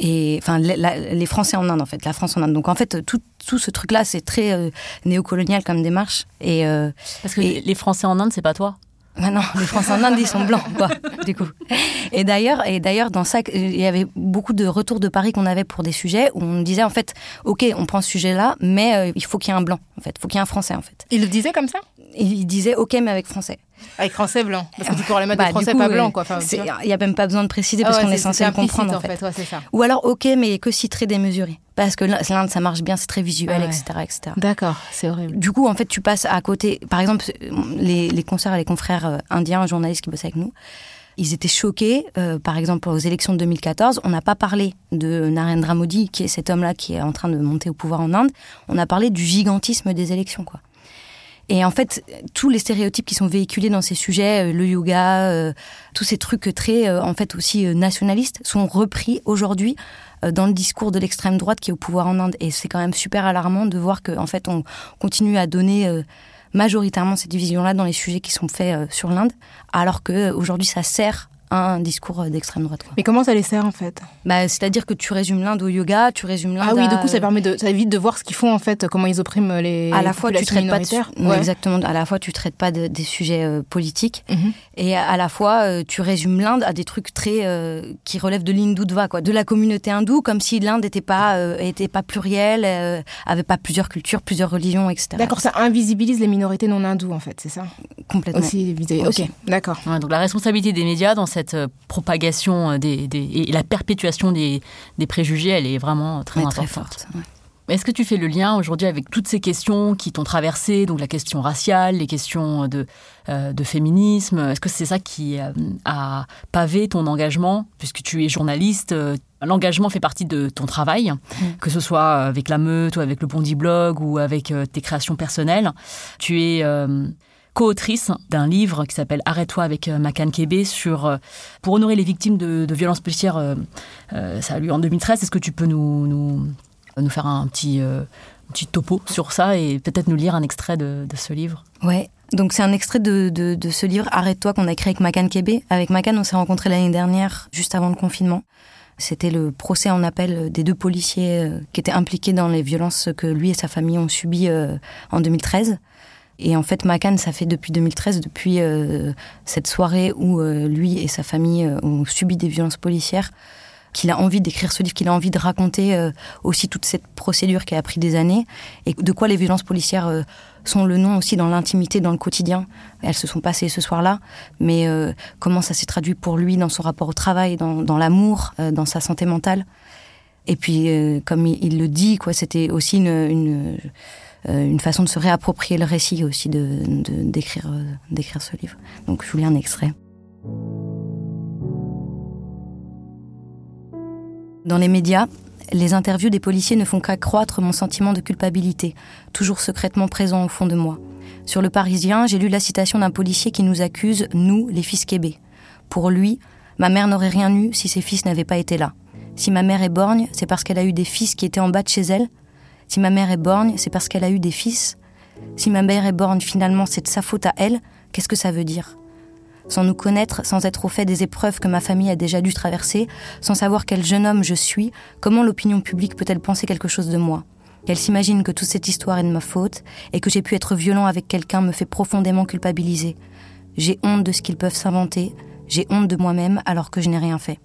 et enfin les Français en Inde en fait, la France en Inde. Donc en fait tout, tout ce truc là c'est très euh, néocolonial comme démarche et euh, parce que les Français en Inde c'est pas toi. Ah non, les Français en Inde ils sont blancs quoi du coup. Et d'ailleurs et d'ailleurs dans ça il y avait beaucoup de retours de Paris qu'on avait pour des sujets où on disait en fait ok on prend ce sujet là mais euh, il faut qu'il y ait un blanc en fait, il faut qu'il y ait un Français en fait. Il le disait comme ça? Il disait ok mais avec Français. Avec français blanc. Parce que tu pourrais les mettre bah, français pas blanc, quoi. Il n'y a même pas besoin de préciser parce ah qu'on est, censé le comprendre, en fait. Ou alors, ok, mais que si très démesuré. Parce que l'Inde, ça marche bien, c'est très visuel, etc., etc. D'accord, c'est horrible. Du coup, en fait, tu passes à côté. Par exemple, les, les concerts les confrères euh, indiens, journalistes qui bossaient avec nous, ils étaient choqués. Euh, par exemple, aux élections de 2014, on n'a pas parlé de Narendra Modi, qui est cet homme-là qui est en train de monter au pouvoir en Inde. On a parlé du gigantisme des élections, quoi. Et en fait, tous les stéréotypes qui sont véhiculés dans ces sujets, euh, le yoga, euh, tous ces trucs très, euh, en fait, aussi nationalistes, sont repris aujourd'hui dans le discours de l'extrême droite qui est au pouvoir en Inde. Et c'est quand même super alarmant de voir qu'en en fait, on continue à donner majoritairement cette division-là dans les sujets qui sont faits sur l'Inde, alors qu'aujourd'hui, ça sert un discours d'extrême droite. Mais comment ça les sert en fait? Bah, C'est-à-dire que tu résumes l'Inde au yoga, tu résumes l'Inde. Ah oui, du coup, ça permet de, ça évite de voir ce qu'ils font en fait, comment ils oppriment les. À la fois, tu traites pas de, exactement. À la fois, tu traites pas des sujets euh, politiques, mhm. et à, la fois, euh, tu résumes l'Inde à des trucs très euh, qui relèvent de l'hindoudva, quoi, de la communauté hindoue, comme si l'Inde n'était pas était pas plurielle, avait pas plusieurs cultures, plusieurs religions, etc. D'accord, ça invisibilise les minorités non hindoues en fait, c'est ça? Complètement. Aussi, Ok, d'accord. donc la responsabilité des médias dans cette euh, propagation euh, des, et la perpétuation des, des, préjugés, elle est vraiment très importante. Très forte, Est-ce que tu fais le lien aujourd'hui avec toutes ces questions qui t'ont traversé, donc la question raciale, les questions de, euh, de féminisme? Est-ce que c'est ça qui a pavé ton engagement, puisque tu es journaliste L'engagement fait partie de ton travail, mm. que ce soit avec la meute ou avec le Bondi Blog ou avec tes créations personnelles. Tu es co-autrice d'un livre qui s'appelle Arrête-toi avec euh, Makan Kebe sur euh, pour honorer les victimes de, violences policières. Euh, ça a en 2013. Est-ce que tu peux nous, nous, nous faire un petit, petit topo sur ça et peut-être nous lire un extrait de, ce livre? Ouais. Donc c'est un extrait de, de, ce livre Arrête-toi qu'on a créé avec Makan Kebe. Avec Makan, on s'est rencontrés l'année dernière, juste avant le confinement. C'était le procès en appel des deux policiers qui étaient impliqués dans les violences que lui et sa famille ont subies en 2013. Et en fait, Macan, ça fait depuis 2013, depuis euh, cette soirée où euh, lui et sa famille euh, ont subi des violences policières, qu'il a envie d'écrire ce livre, qu'il a envie de raconter aussi toute cette procédure qui a pris des années, et de quoi les violences policières sont le nom aussi dans l'intimité, dans le quotidien. Elles se sont passées ce soir-là, mais comment ça s'est traduit pour lui dans son rapport au travail, dans, dans l'amour, dans sa santé mentale? Et puis, comme il, le dit, quoi, c'était aussi une, une euh, une façon de se réapproprier le récit aussi de d'écrire euh, d'écrire ce livre. Donc je vous lis un extrait. Dans les médias, les interviews des policiers ne font qu'accroître mon sentiment de culpabilité, toujours secrètement présent au fond de moi. Sur le Parisien, j'ai lu la citation d'un policier qui nous accuse, nous, les fils québés. Pour lui, ma mère n'aurait rien eu si ses fils n'avaient pas été là. Si ma mère est borgne, c'est parce qu'elle a eu des fils qui étaient en bas de chez elle, si ma mère est borgne, c'est parce qu'elle a eu des fils. Si ma mère est borgne, finalement, c'est de sa faute à elle. Qu'est-ce que ça veut dire? Sans nous connaître, sans être au fait des épreuves que ma famille a déjà dû traverser, sans savoir quel jeune homme je suis, comment l'opinion publique peut-elle penser quelque chose de moi? Qu'elle s'imagine que toute cette histoire est de ma faute et que j'ai pu être violent avec quelqu'un me fait profondément culpabiliser. J'ai honte de ce qu'ils peuvent s'inventer, j'ai honte de moi-même alors que je n'ai rien fait.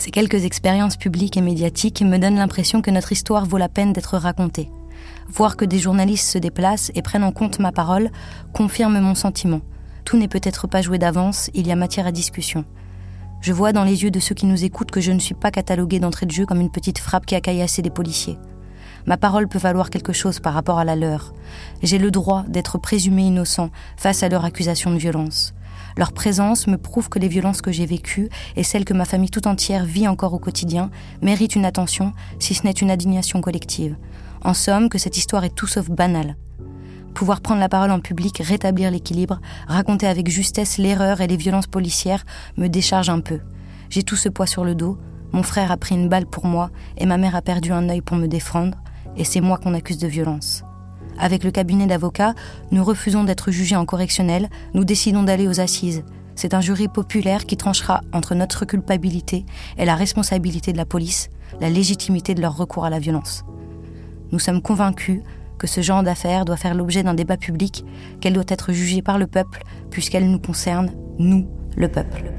Ces quelques expériences publiques et médiatiques me donnent l'impression que notre histoire vaut la peine d'être racontée. Voir que des journalistes se déplacent et prennent en compte ma parole confirme mon sentiment. Tout n'est peut-être pas joué d'avance, il y a matière à discussion. Je vois dans les yeux de ceux qui nous écoutent que je ne suis pas cataloguée d'entrée de jeu comme une petite frappe qui a caillassé des policiers. Ma parole peut valoir quelque chose par rapport à la leur. J'ai le droit d'être présumé innocent face à leur accusation de violence. Leur présence me prouve que les violences que j'ai vécues et celles que ma famille tout entière vit encore au quotidien méritent une attention, si ce n'est une indignation collective. En somme, que cette histoire est tout sauf banale. Pouvoir prendre la parole en public, rétablir l'équilibre, raconter avec justesse l'erreur et les violences policières me décharge un peu. J'ai tout ce poids sur le dos, mon frère a pris une balle pour moi et ma mère a perdu un œil pour me défendre, et c'est moi qu'on accuse de violence. Avec le cabinet d'avocats, nous refusons d'être jugés en correctionnel, nous décidons d'aller aux assises. C'est un jury populaire qui tranchera entre notre culpabilité et la responsabilité de la police, la légitimité de leur recours à la violence. Nous sommes convaincus que ce genre d'affaires doit faire l'objet d'un débat public, qu'elle doit être jugée par le peuple, puisqu'elle nous concerne, nous, le peuple.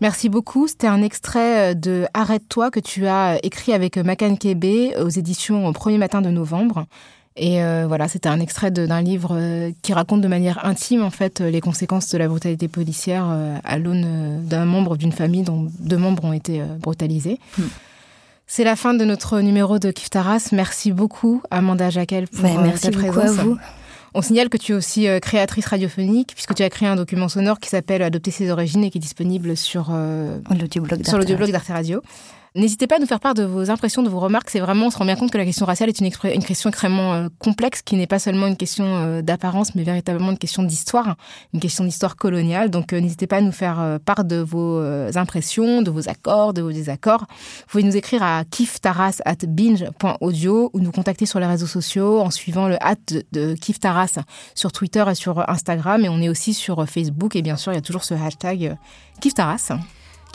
Merci beaucoup. C'était un extrait euh, de Arrête-toi que tu as euh, écrit avec Macan Kébé aux éditions au premier matin de novembre. Et euh, voilà, c'était un extrait d'un livre qui raconte de manière intime en fait les conséquences de la brutalité policière à l'aune d'un membre d'une famille dont deux membres ont été brutalisés. Hmm. C'est la fin de notre numéro de Kiftaras. Merci beaucoup Amanda Jacquel pour ben, merci ta présence. à vous. On signale que tu es aussi euh, créatrice radiophonique, puisque tu as créé un document sonore qui s'appelle Adopter ses origines et qui est disponible sur, euh, sur l'audioblog d'Arte Radio. N'hésitez pas à nous faire part de vos impressions, de vos remarques. C'est vraiment, on se rend bien compte que la question raciale est une, question extrêmement euh, complexe, qui n'est pas seulement une question euh, d'apparence, mais véritablement une question d'histoire, une question d'histoire coloniale. Donc, euh, n'hésitez pas à nous faire part de vos impressions, de vos accords, de vos désaccords. Vous pouvez nous écrire à kiftaras at binge.audio ou nous contacter sur les réseaux sociaux en suivant le hat de, de kiftaras sur Twitter et sur Instagram. Et on est aussi sur Facebook. Et bien sûr, il y a toujours ce hashtag kiftaras.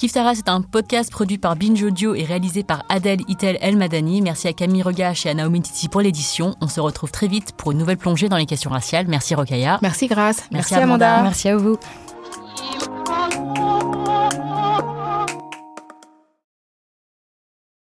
Kiftara c'est un podcast produit par Binge Audio et réalisé par Adèle Itel El Madani. Merci à Camille Regache et à Naomi Titi pour l'édition. On se retrouve très vite pour une nouvelle plongée dans les questions raciales. Merci Rokaya. Merci Grace. Merci, Amanda. Merci à vous.